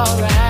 alright.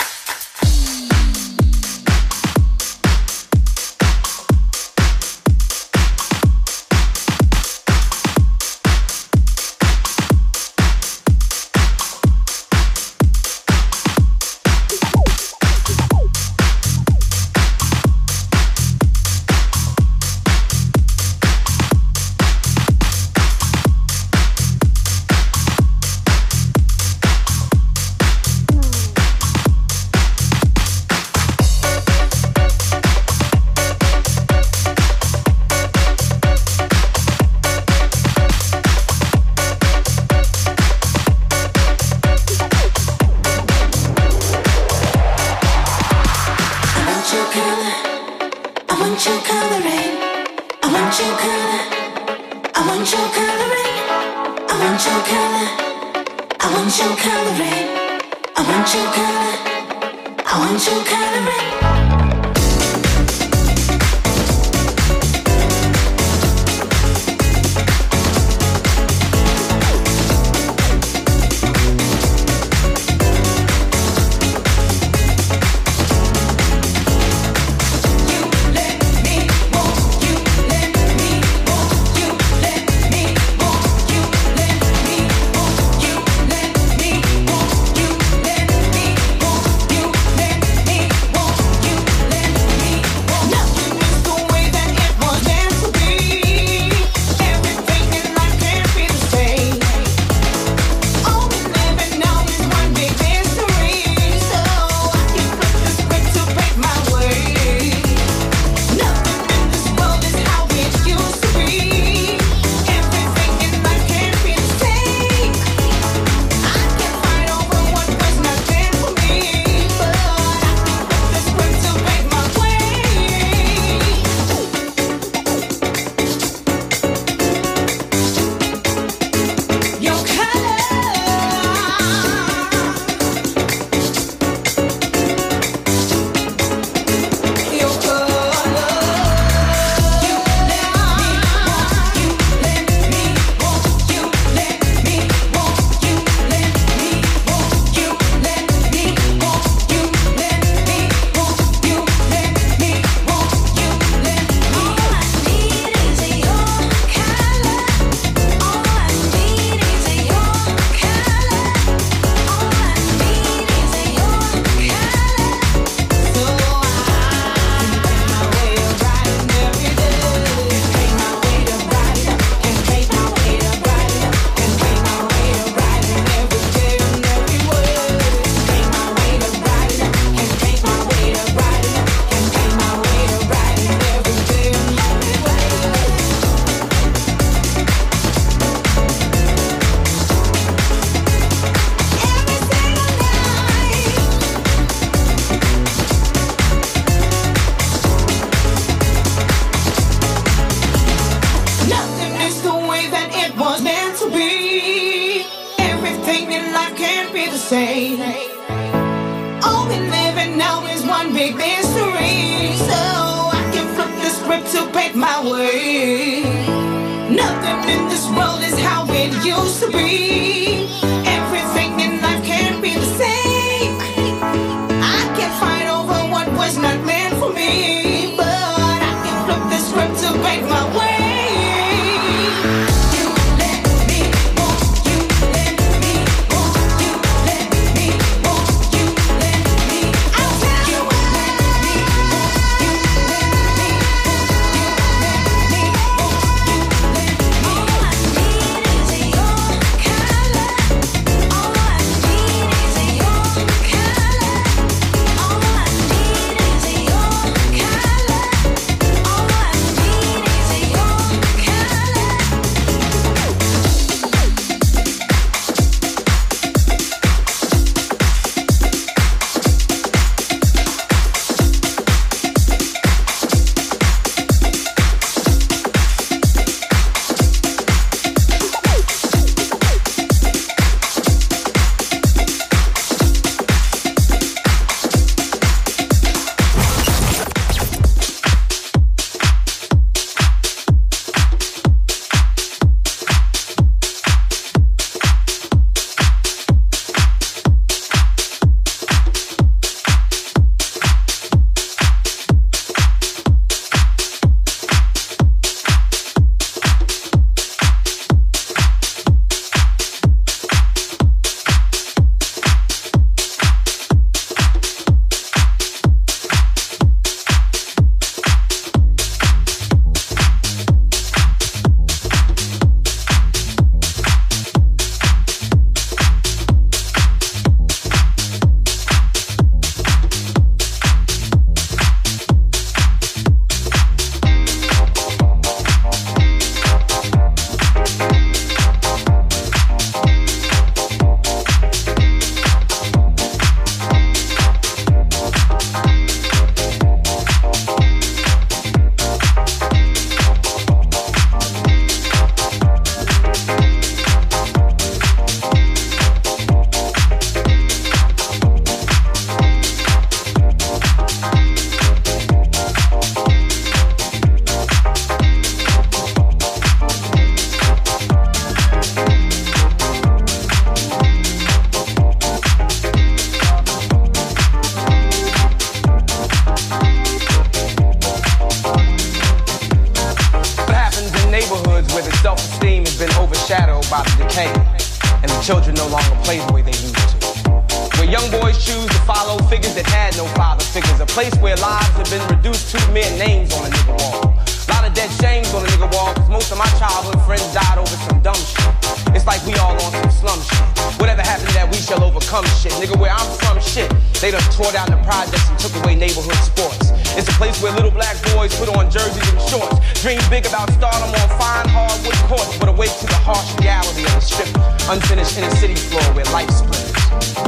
My childhood friends died over some dumb shit. It's like we all on some slum shit. Whatever happened to that we shall overcome shit. Nigga, where I'm from shit. They done tore down the projects and took away neighborhood sports. It's a place where little black boys put on jerseys and shorts. Dream big about stardom on fine hardwood courts, but awake to the harsh reality of the strip. Unfinished inner city floor where life splinters.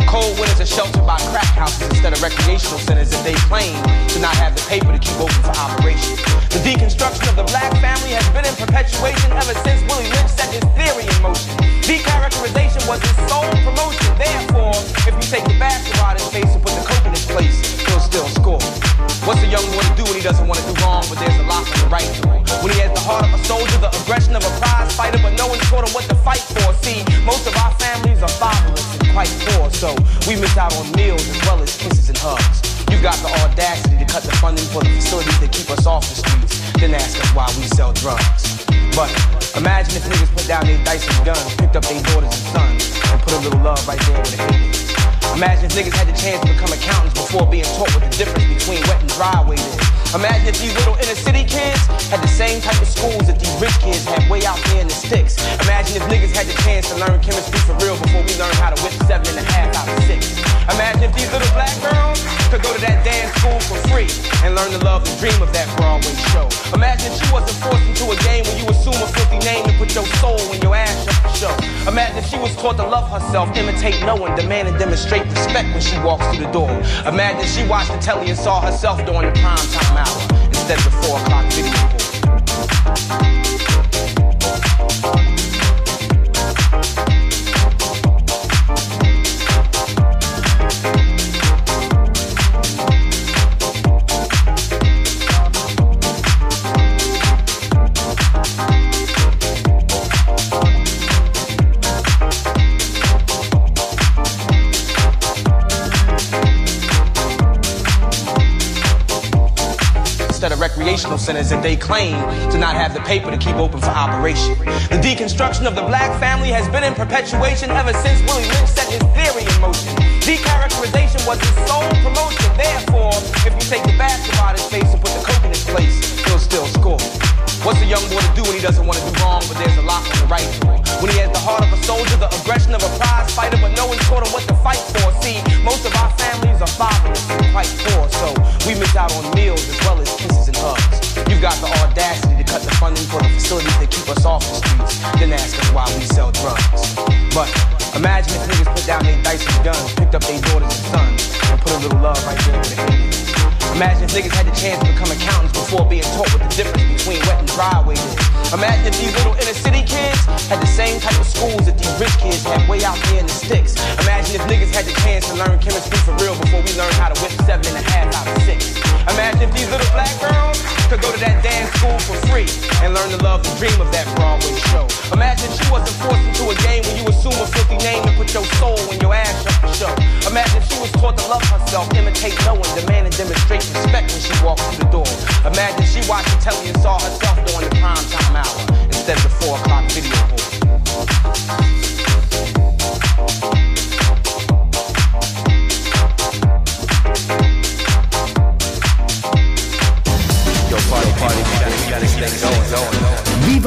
Cold winters are sheltered by crack houses instead of recreational centers if they claim to not have the paper to keep open for operation. The deconstruction of the black family has been in perpetuation ever since Willie Lynch set his theory in motion. Decharacterization was his sole promotion. Therefore, if you take the basket out his face and put the coke in his place, he'll still score. What's a young boy to do when he doesn't want to do wrong, but there's a lot on the right to him? When he has the heart of a soldier, the aggression of a prize fighter, but no one taught him what to fight for. See, most of our families are fatherless and quite poor, so we miss out on meals as well as kisses and hugs. You got the audacity to cut the funding for the facilities that keep us off the streets, then ask us why we sell drugs. But imagine if niggas put down their dice and guns, picked up their daughters and sons, and put a little love right there with the hate. Imagine if niggas had the chance to become accountants before being taught what the difference between wet and dry weight is. Imagine if these little inner city kids had the same type of schools that these rich kids had way out there in the sticks. Imagine if niggas had the chance to learn chemistry for real before we learned how to whip seven and a half out of six. Imagine if these little black girls could go to that dance school for free and learn to love and dream of that Broadway show. Imagine she wasn't forced into a game where you assume a filthy name and put your soul in your ass shut the show. Imagine if she was taught to love herself, imitate no one, demand and demonstrate respect when she walks through the door. Imagine she watched the telly and saw herself during the prime time instead of four o'clock video they claim to not have the paper to keep open for operation. The deconstruction of the black family has been in perpetuation ever since Willie Lynch set his theory in motion. Decharacterization was his sole promotion. Therefore, if you take the basketball out of his face and put the coke in his place, he'll still score. What's a young boy to do when he doesn't want to do wrong, but there's a lock on the right? When he has the heart of a soldier, the aggression of a prize fighter, but no one taught him what to fight for. See, most of our families are fatherless and quite poor, so we miss out on meals as well as kisses and hugs. You've got the audacity to cut the funding for the facilities that keep us off the streets, then ask us why we sell drugs. But imagine if niggas put down their dice and guns, picked up their daughters and sons, and put a little love right there with their hands. Imagine if niggas had the chance to become accountants before being taught what the difference between wet and dry is. Imagine if these little inner city kids had the same type of schools that these rich kids have way out there in the sticks. Imagine if niggas had the chance to learn chemistry for real before we learned how to whip seven and a half out of six. Imagine if these little black girls could go to that dance school for free and learn to love the dream of that Broadway show. Imagine she wasn't forced into a game where you assume a filthy name and put your soul in your ass up the show. Imagine she was taught to love herself, imitate no one, demand and demonstrate respect when she walked through the door. Imagine she watched the telly and saw herself during the prime time hour instead of the four o'clock video board.